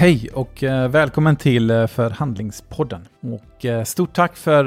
Hej och eh, välkommen till eh, Förhandlingspodden. Och eh, stort tack för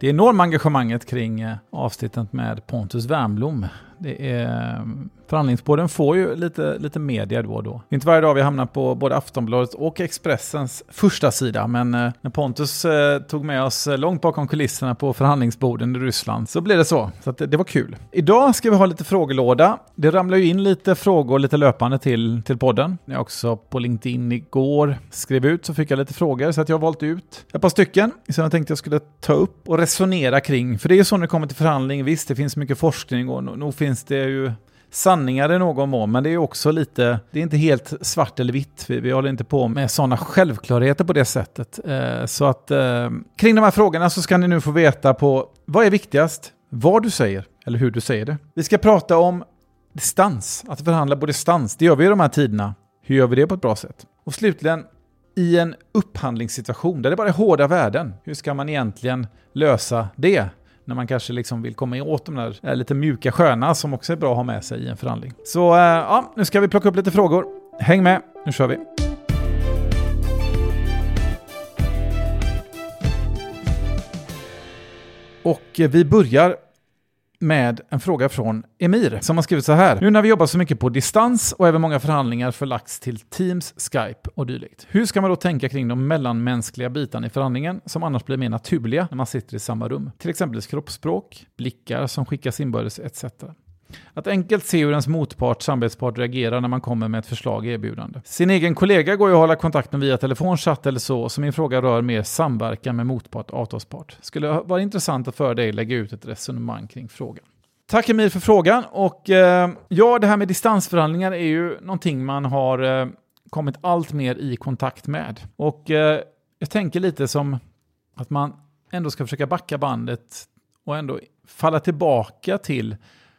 det enorma engagemanget kring avsnittet med Pontus Wernbloom. Det är, ehm, förhandlingspodden får ju lite, lite media då och då. Inte varje dag vi hamnar på både Aftonbladet och Expressens första sida, men eh, när Pontus eh, tog med oss eh, långt bakom kulisserna på förhandlingsborden i Ryssland så blev det så. Så det, det, var kul. Idag ska vi ha lite frågelåda. Det ramlar ju in lite frågor lite löpande till, till podden. Jag också på LinkedIn igår skrev ut så fick jag lite frågor så att jag har valt ut ett par stycken som jag tänkte jag skulle ta upp och resonera kring. För det är ju så när det kommer till förhandling. Visst, det finns mycket forskning och nog finns det ju sanningar i någon mån, men det är också lite, det är inte helt svart eller vitt. Vi, vi håller inte på med sådana självklarheter på det sättet. Eh, så att eh, kring de här frågorna så ska ni nu få veta på vad är viktigast, vad du säger eller hur du säger det. Vi ska prata om distans, att förhandla på distans. Det gör vi i de här tiderna. Hur gör vi det på ett bra sätt? Och slutligen, i en upphandlingssituation där det bara är hårda värden, hur ska man egentligen lösa det? När man kanske liksom vill komma åt de där eh, lite mjuka sköna som också är bra att ha med sig i en förhandling. Så eh, ja, nu ska vi plocka upp lite frågor. Häng med, nu kör vi! Och eh, vi börjar med en fråga från Emir som har skrivit så här. Nu när vi jobbar så mycket på distans och även många förhandlingar förlagts till Teams, Skype och dylikt. Hur ska man då tänka kring de mellanmänskliga bitarna i förhandlingen som annars blir mer naturliga när man sitter i samma rum? Till exempel kroppsspråk, blickar som skickas inbördes etc. Att enkelt se hur ens motpart, samarbetspart reagerar när man kommer med ett förslag erbjudande. Sin egen kollega går ju att hålla kontakt med via telefon, chatt eller så, så min fråga rör mer samverkan med motpart, avtalspart. Skulle vara intressant att för dig lägga ut ett resonemang kring frågan. Tack Emil för frågan. Och eh, ja, det här med distansförhandlingar är ju någonting man har eh, kommit allt mer i kontakt med. Och eh, jag tänker lite som att man ändå ska försöka backa bandet och ändå falla tillbaka till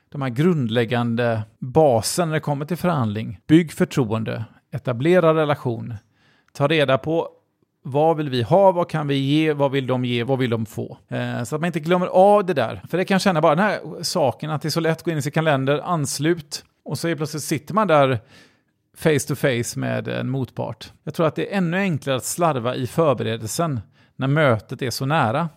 de här grundläggande basen när det kommer till förhandling. Bygg förtroende, etablera relation, ta reda på vad vill vi ha, vad kan vi ge, vad vill de ge, vad vill de få? Eh, så att man inte glömmer av det där. För det kan känna bara den här saken att det är så lätt att gå in i sin kalender, anslut och så plötsligt sitter man där face to face med en motpart. Jag tror att det är ännu enklare att slarva i förberedelsen när mötet är så nära.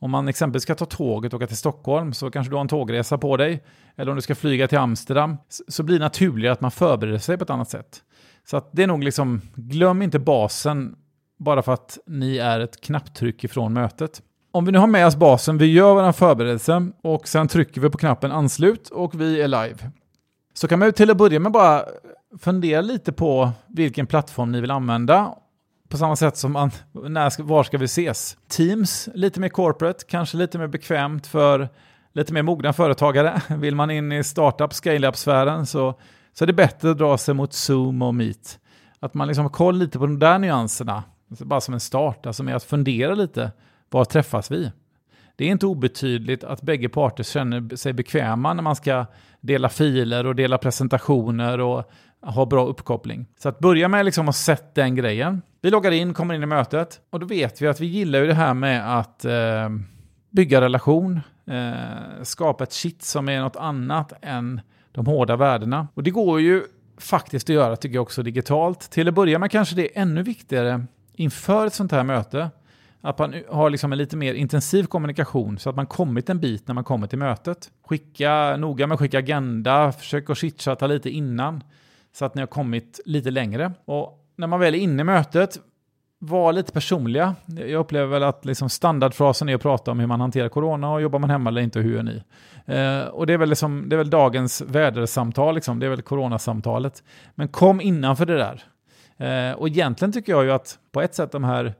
Om man exempelvis ska ta tåget och åka till Stockholm så kanske du har en tågresa på dig. Eller om du ska flyga till Amsterdam så blir det naturligare att man förbereder sig på ett annat sätt. Så att det är nog liksom, glöm inte basen bara för att ni är ett knapptryck ifrån mötet. Om vi nu har med oss basen, vi gör vår förberedelse och sen trycker vi på knappen anslut och vi är live. Så kan man till att börja med bara fundera lite på vilken plattform ni vill använda på samma sätt som man, när, var ska vi ses? Teams, lite mer corporate, kanske lite mer bekvämt för lite mer mogna företagare. Vill man in i startup, scale-up-sfären så, så är det bättre att dra sig mot Zoom och Meet. Att man liksom har koll lite på de där nyanserna, alltså bara som en start, alltså med att fundera lite, var träffas vi? Det är inte obetydligt att bägge parter känner sig bekväma när man ska dela filer och dela presentationer och ha bra uppkoppling. Så att börja med liksom att sätta den grejen. Vi loggar in, kommer in i mötet och då vet vi att vi gillar ju det här med att eh, bygga relation, eh, skapa ett shit som är något annat än de hårda värdena. Och det går ju faktiskt att göra tycker jag också digitalt. Till att börja med kanske det är ännu viktigare inför ett sånt här möte att man har liksom en lite mer intensiv kommunikation så att man kommit en bit när man kommer till mötet. Skicka noga med att skicka agenda, försök att chitchatta lite innan så att ni har kommit lite längre. Och när man väl är inne i mötet, var lite personliga. Jag upplever väl att liksom standardfrasen är att prata om hur man hanterar corona och jobbar man hemma eller inte och hur gör ni? Eh, och det är, väl liksom, det är väl dagens vädersamtal, liksom. det är väl coronasamtalet. Men kom innanför det där. Eh, och egentligen tycker jag ju att på ett sätt de här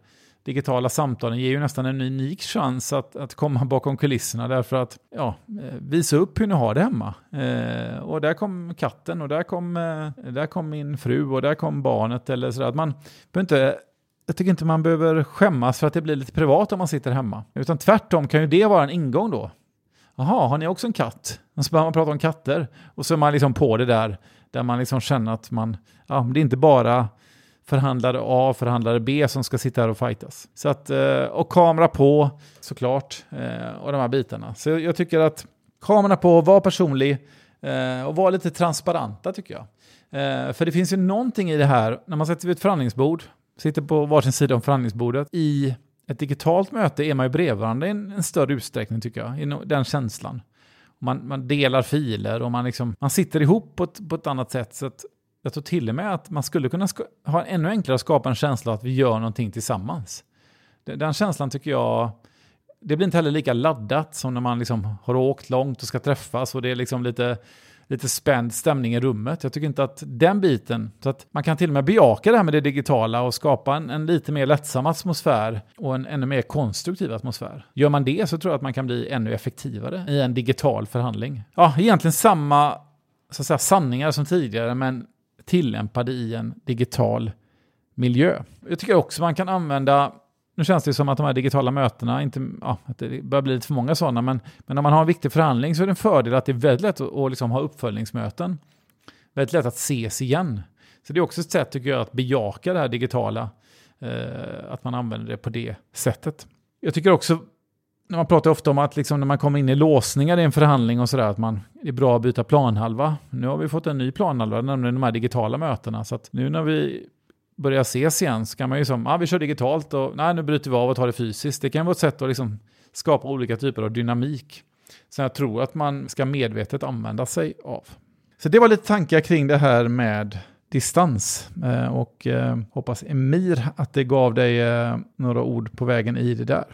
digitala samtalen ger ju nästan en unik chans att, att komma bakom kulisserna därför att ja, eh, visa upp hur ni har det hemma. Eh, och där kom katten och där kom, eh, där kom min fru och där kom barnet eller sådär. Att man inte jag tycker inte man behöver skämmas för att det blir lite privat om man sitter hemma. Utan tvärtom kan ju det vara en ingång då. Jaha, har ni också en katt? Och så börjar man prata om katter. Och så är man liksom på det där, där man liksom känner att man, ja, det är inte bara förhandlare A, förhandlare B som ska sitta här och fightas. Så att, eh, och kamera på såklart, eh, och de här bitarna. Så jag tycker att kamera på, var personlig, eh, och var lite transparenta tycker jag. För det finns ju någonting i det här, när man sätter vid ett förhandlingsbord, sitter på varsin sida om förhandlingsbordet, i ett digitalt möte är man ju bredvid varandra i en, en större utsträckning tycker jag, i den känslan. Man, man delar filer och man, liksom, man sitter ihop på ett, på ett annat sätt. Så att jag tror till och med att man skulle kunna ha ännu enklare att skapa en känsla att vi gör någonting tillsammans. Den, den känslan tycker jag, det blir inte heller lika laddat som när man liksom har åkt långt och ska träffas och det är liksom lite lite spänd stämning i rummet. Jag tycker inte att den biten, så att man kan till och med bejaka det här med det digitala och skapa en, en lite mer lättsam atmosfär och en ännu mer konstruktiv atmosfär. Gör man det så tror jag att man kan bli ännu effektivare i en digital förhandling. Ja, egentligen samma så att säga, sanningar som tidigare, men tillämpade i en digital miljö. Jag tycker också man kan använda nu känns det som att de här digitala mötena, inte, ja, att det börjar bli lite för många sådana, men, men när man har en viktig förhandling så är det en fördel att det är väldigt lätt att, att liksom ha uppföljningsmöten. Väldigt lätt att ses igen. Så det är också ett sätt tycker jag att bejaka det här digitala, eh, att man använder det på det sättet. Jag tycker också, man pratar ofta om att liksom när man kommer in i låsningar i en förhandling och sådär, att man är bra att byta planhalva. Nu har vi fått en ny planhalva, nämligen de här digitala mötena. Så att nu när vi börjar ses igen så kan man ju som, ah, vi kör digitalt och nej, nu bryter vi av och tar det fysiskt. Det kan vara ett sätt att liksom skapa olika typer av dynamik som jag tror att man ska medvetet använda sig av. Så det var lite tankar kring det här med distans eh, och eh, hoppas Emir att det gav dig eh, några ord på vägen i det där.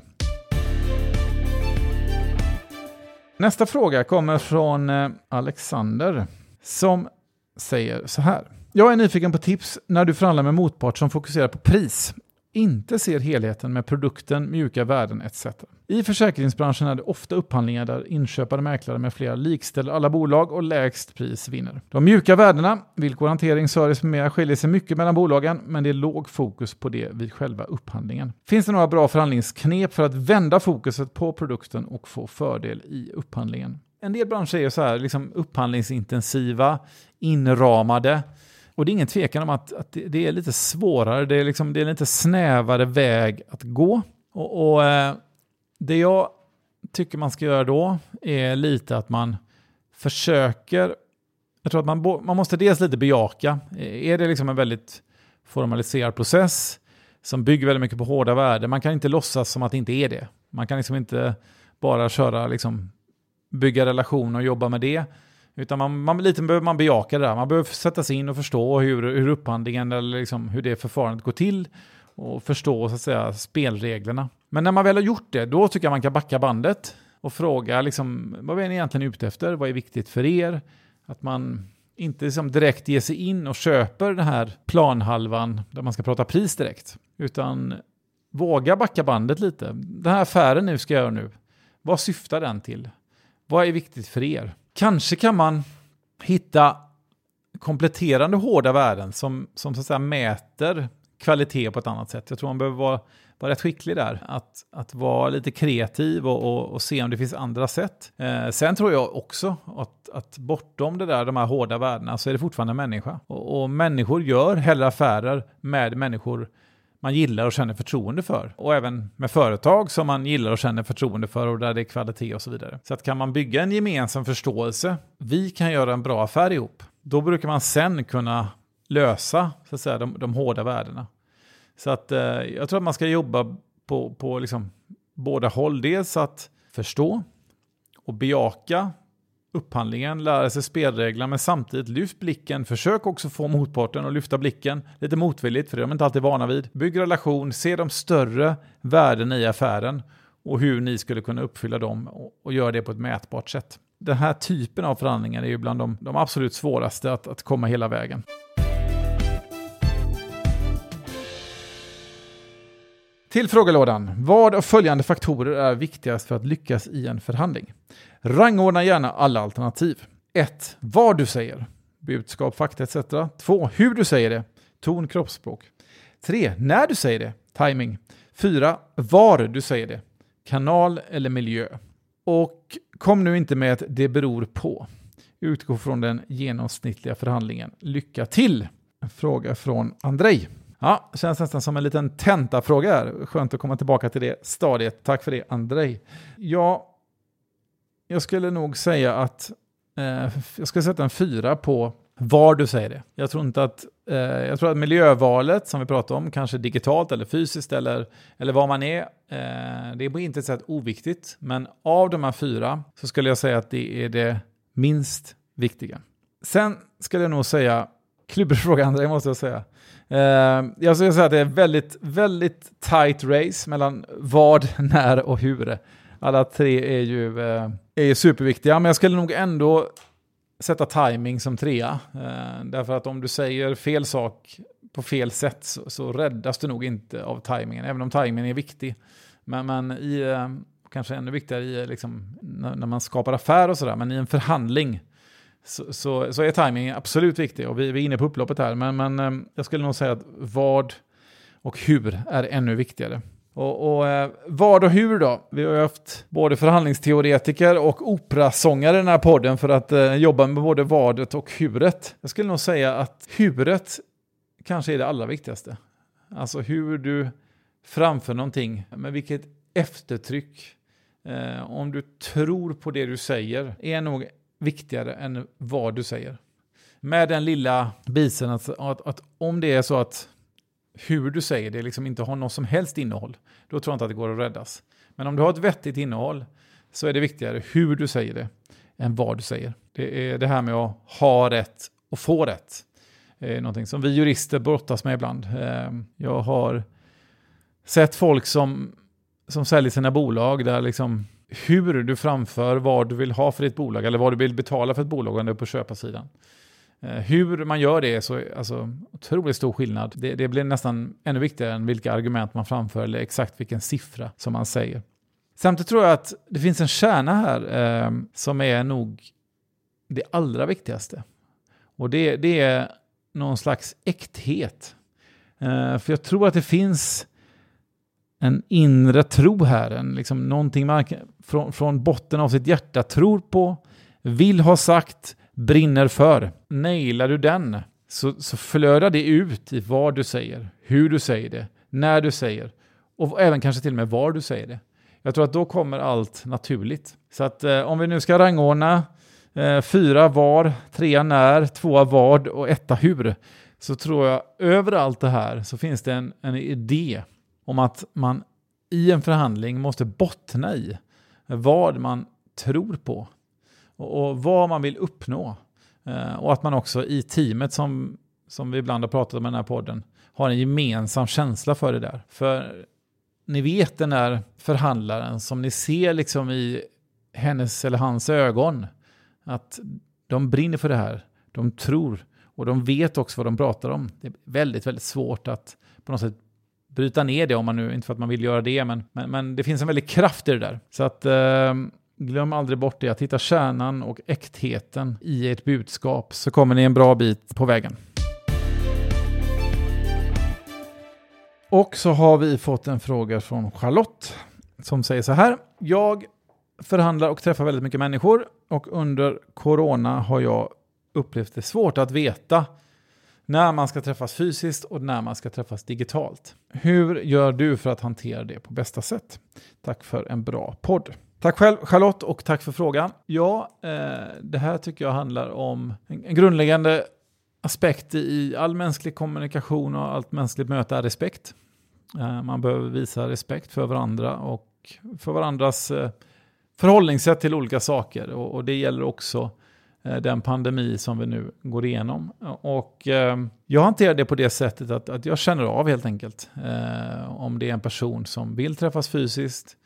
Nästa fråga kommer från eh, Alexander som säger så här. Jag är nyfiken på tips när du förhandlar med motpart som fokuserar på pris, inte ser helheten med produkten, mjuka värden etc. I försäkringsbranschen är det ofta upphandlingar där inköpare, mäklare med flera likställer alla bolag och lägst pris vinner. De mjuka värdena, villkor, hantering, service med mera skiljer sig mycket mellan bolagen, men det är låg fokus på det vid själva upphandlingen. Finns det några bra förhandlingsknep för att vända fokuset på produkten och få fördel i upphandlingen? En del branscher är så här, liksom upphandlingsintensiva, inramade, och det är ingen tvekan om att, att det, är lite svårare, det är, liksom, det är en lite snävare väg att gå. Och, och eh, det jag tycker man ska göra då är lite att man försöker, jag tror att man, man måste dels lite bejaka, eh, är det liksom en väldigt formaliserad process som bygger väldigt mycket på hårda värden, man kan inte låtsas som att det inte är det. Man kan liksom inte bara köra, liksom, bygga relationer och jobba med det. Utan man, man, lite behöver man bejaka det där. Man behöver sätta sig in och förstå hur, hur upphandlingen eller liksom hur det förfarandet går till och förstå så att säga, spelreglerna. Men när man väl har gjort det, då tycker jag man kan backa bandet och fråga liksom, vad är ni egentligen ute efter? Vad är viktigt för er? Att man inte liksom direkt ger sig in och köper den här planhalvan där man ska prata pris direkt, utan våga backa bandet lite. Den här affären ni ska göra nu, vad syftar den till? Vad är viktigt för er? Kanske kan man hitta kompletterande hårda värden som, som så att säga mäter kvalitet på ett annat sätt. Jag tror man behöver vara, vara rätt skicklig där. Att, att vara lite kreativ och, och, och se om det finns andra sätt. Eh, sen tror jag också att, att bortom det där, de här hårda värdena så är det fortfarande en människa. Och, och människor gör hellre affärer med människor man gillar och känner förtroende för. Och även med företag som man gillar och känner förtroende för och där det är kvalitet och så vidare. Så att kan man bygga en gemensam förståelse, vi kan göra en bra affär ihop, då brukar man sen kunna lösa så att säga, de, de hårda värdena. Så att eh, jag tror att man ska jobba på, på liksom båda håll. Dels att förstå och bejaka upphandlingen, lära sig spelreglerna, men samtidigt lyft blicken. Försök också få motparten att lyfta blicken lite motvilligt, för det är de inte alltid vana vid. Bygg relation, se de större värden i affären och hur ni skulle kunna uppfylla dem och, göra det på ett mätbart sätt. Den här typen av förhandlingar är ju bland de, de absolut svåraste att, att komma hela vägen. Till frågelådan. Vad av följande faktorer är viktigast för att lyckas i en förhandling? Rangordna gärna alla alternativ. 1. Vad du säger. Budskap, fakta etc. 2. Hur du säger det. Ton, kroppsspråk. 3. När du säger det. Timing. 4. Var du säger det. Kanal eller miljö. Och kom nu inte med att det beror på. Utgå från den genomsnittliga förhandlingen. Lycka till! En fråga från Andrej. Ja, känns nästan som en liten tentafråga här. Skönt att komma tillbaka till det stadiet. Tack för det, Andrej. Ja, jag skulle nog säga att eh, jag ska sätta en fyra på var du säger det. Jag tror inte att, eh, jag tror att miljövalet som vi pratar om, kanske digitalt eller fysiskt eller, eller var man är, eh, det är på intet sätt oviktigt. Men av de här fyra så skulle jag säga att det är det minst viktiga. Sen skulle jag nog säga, klubbig fråga André måste jag säga. Eh, jag skulle säga att det är väldigt, väldigt tight race mellan vad, när och hur. Alla tre är ju, eh, är superviktiga, men jag skulle nog ändå sätta timing som trea. Eh, därför att om du säger fel sak på fel sätt så, så räddas du nog inte av timingen, även om timingen är viktig. Men, men i, eh, kanske ännu viktigare i liksom, när, man skapar affär och sådär, men i en förhandling så, så, så är timing absolut viktig och vi, vi, är inne på upploppet här. Men, men jag skulle nog säga att vad och hur är ännu viktigare. Och, och eh, vad och hur då? Vi har ju haft både förhandlingsteoretiker och operasångare i den här podden för att eh, jobba med både vadet och huret. Jag skulle nog säga att huret kanske är det allra viktigaste. Alltså hur du framför någonting, med vilket eftertryck, eh, om du tror på det du säger, är nog viktigare än vad du säger. Med den lilla bisen att, att, att, om det är så att hur du säger det liksom inte har något som helst innehåll, då tror jag inte att det går att räddas. Men om du har ett vettigt innehåll så är det viktigare hur du säger det än vad du säger. Det är det här med att ha rätt och få rätt. Det är någonting som vi jurister brottas med ibland. Ehm, jag har sett folk som, som säljer sina bolag där liksom hur du framför vad du vill ha för ditt bolag eller vad du vill betala för ett bolag om du är på köparsidan. Eh, hur man gör det är så alltså, otroligt stor skillnad. Det, det, blir nästan ännu viktigare än vilka argument man framför eller exakt vilken siffra som man säger. Samtidigt tror jag att det finns en kärna här eh, som är nog det allra viktigaste. Och det, det är någon slags äkthet. Eh, för jag tror att det finns en inre tro här, en, liksom någonting man från, från botten av sitt hjärta tror på, vill ha sagt, brinner för. Nailar du den så, så flödar det ut i vad du säger, hur du säger det, när du säger och även kanske till och med var du säger det. Jag tror att då kommer allt naturligt. Så att eh, om vi nu ska rangordna eh, fyra var, trea när, tvåa vad och etta hur, så tror jag överallt det här så finns det en, en idé om att man i en förhandling måste bottna i vad man tror på och, vad man vill uppnå. Eh, och att man också i teamet som, som vi ibland har pratat om i den här podden har en gemensam känsla för det där. För ni vet den där förhandlaren som ni ser liksom i hennes eller hans ögon att de brinner för det här. De tror och de vet också vad de pratar om. Det är väldigt, väldigt svårt att på något sätt bryta ner det om man nu, inte för att man vill göra det, men, men, men det finns en väldig kraft i det där. Så att eh, glöm aldrig bort det, att hitta kärnan och äktheten i ert budskap så kommer ni en bra bit på vägen. Och så har vi fått en fråga från Charlotte som säger så här. Jag förhandlar och träffar väldigt mycket människor och under corona har jag upplevt det svårt att veta när man ska träffas fysiskt och när man ska träffas digitalt. Hur gör du för att hantera det på bästa sätt? Tack för en bra podd. Tack själv Charlotte och tack för frågan. Ja, eh, det här tycker jag handlar om en grundläggande aspekt i all mänsklig kommunikation och allt mänskligt möte är respekt. Eh, man behöver visa respekt för varandra och för varandras eh, förhållningssätt till olika saker och, och det gäller också Eh, den pandemi som vi nu går igenom. Och eh, jag hanterar det på det sättet att, att jag känner av helt enkelt eh, om det är en person som vill träffas fysiskt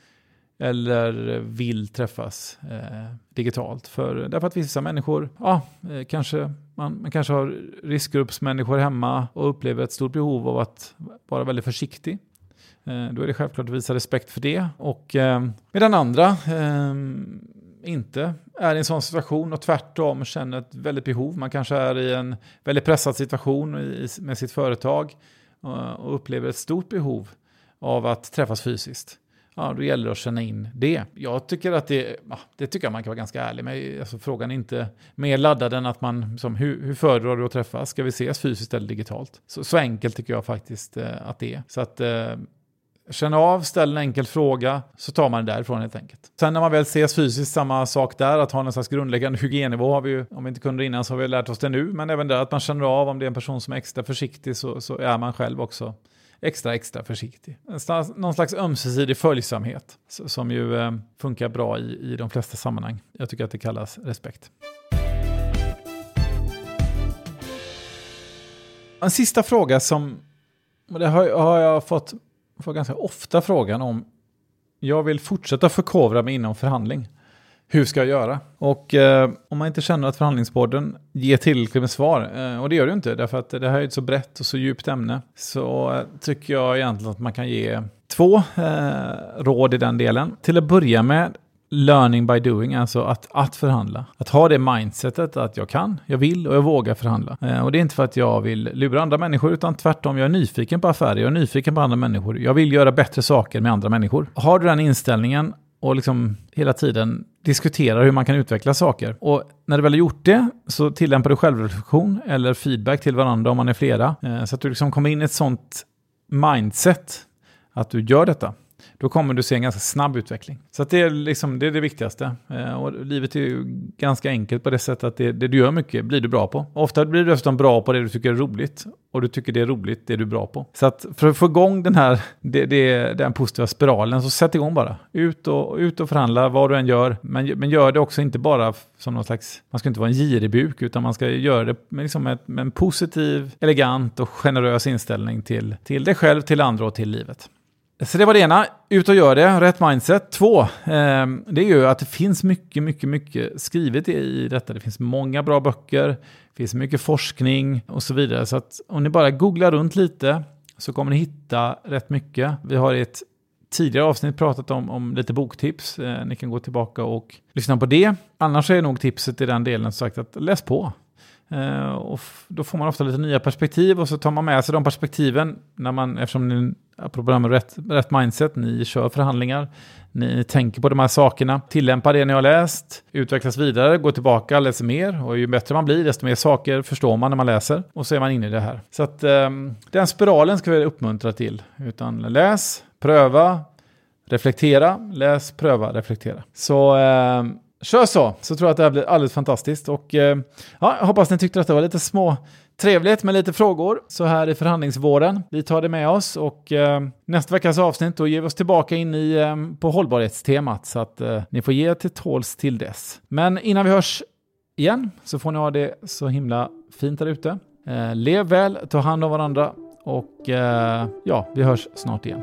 eller vill träffas eh, digitalt. För, därför att vissa människor, ja, eh, kanske, man, man, kanske har riskgruppsmänniskor hemma och upplever ett stort behov av att vara väldigt försiktig. Eh, då är det självklart att visa respekt för det. Och eh, medan andra eh, inte är i en sån situation och tvärtom känner ett väldigt behov. Man kanske är i en väldigt pressad situation med sitt företag eh, och upplever ett stort behov av att träffas fysiskt. Ja, då gäller det att känna in det. Jag tycker att det, ja, det tycker jag man kan vara ganska ärlig med. Alltså, frågan är inte mer laddad än att man, som, hur, hur föredrar du att träffas? Ska vi ses fysiskt eller digitalt? Så, så enkelt tycker jag faktiskt eh, att det är. Så att eh, Känn av, ställ en enkel fråga, så tar man det därifrån helt enkelt. Sen när man väl ses fysiskt, samma sak där, att ha någon slags grundläggande hygiennivå har vi ju, om vi inte kunde det innan så har vi lärt oss det nu, men även där att man känner av om det är en person som är extra försiktig så, så är man själv också extra, extra försiktig. Någon slags ömsesidig följsamhet som ju eh, funkar bra i, i de flesta sammanhang. Jag tycker att det kallas respekt. En sista fråga som, det har, har jag fått, fått ganska ofta frågan om, jag vill fortsätta förkovra mig inom förhandling. Hur ska jag göra? Och eh, om man inte känner att förhandlingspodden ger tillräckligt med svar, eh, och det gör det ju inte, därför att det här är ett så brett och så djupt ämne, så eh, tycker jag egentligen att man kan ge två eh, råd i den delen. Till att börja med learning by doing, alltså att, att förhandla. Att ha det mindsetet att jag kan, jag vill och jag vågar förhandla. Eh, och det är inte för att jag vill lura andra människor, utan tvärtom, jag är nyfiken på affärer, jag är nyfiken på andra människor. Jag vill göra bättre saker med andra människor. Har du den inställningen och liksom hela tiden diskuterar hur man kan utveckla saker. Och när du väl har gjort det så tillämpar du självreflektion eller feedback till varandra om man är flera. Eh, så att du liksom kommer in i ett sånt mindset att du gör detta då kommer du se en ganska snabb utveckling. Så det, är liksom, det är det viktigaste. Eh, och livet är ju ganska enkelt på det sättet att det, det du gör mycket blir du bra på. Ofta blir du dessutom bra på det du tycker är roligt. Och du tycker det är roligt, det du är bra på. Så att för att få igång den här det, det, den positiva spiralen, så sätt igång bara. Ut och, ut och förhandla vad du än gör. Men, men gör det också inte bara som någon slags, man ska inte vara en giribuk, utan man ska göra det med, liksom ett, med en positiv, elegant och generös inställning till, till dig själv, till andra och till livet. Så det var det ena, ut och gör det, rätt mindset. Två, eh, det är ju att det finns mycket, mycket, mycket skrivet i detta. Det finns många bra böcker, det finns mycket forskning och så vidare. Så att om ni bara googlar runt lite så kommer ni hitta rätt mycket. Vi har i ett tidigare avsnitt pratat om, om lite boktips. Eh, ni kan gå tillbaka och lyssna på det. Annars är nog tipset i den delen sagt att läs på. Uh, och då får man ofta lite nya perspektiv och så tar man med sig de perspektiven när man, eftersom ni, apropå det med rätt, rätt mindset, ni kör förhandlingar, ni tänker på de här sakerna, tillämpar det ni har läst, utvecklas vidare, går tillbaka, läser mer och ju bättre man blir, desto mer saker förstår man när man läser och så är man inne i det här. Så att um, den spiralen ska vi uppmuntra till, utan läs, pröva, reflektera, läs, pröva, reflektera. Så um, Kör så, så tror jag att det här blir alldeles fantastiskt. Och eh, ja, jag hoppas ni tyckte att det var lite små trevligt med lite frågor så här i förhandlingsvåren. Vi tar det med oss och eh, nästa veckas avsnitt då ger vi oss tillbaka in i, eh, på hållbarhetstemat så att eh, ni får ge till tåls till dess. Men innan vi hörs igen så får ni ha det så himla fint där ute. Eh, lev väl, ta hand om varandra och eh, ja, vi hörs snart igen.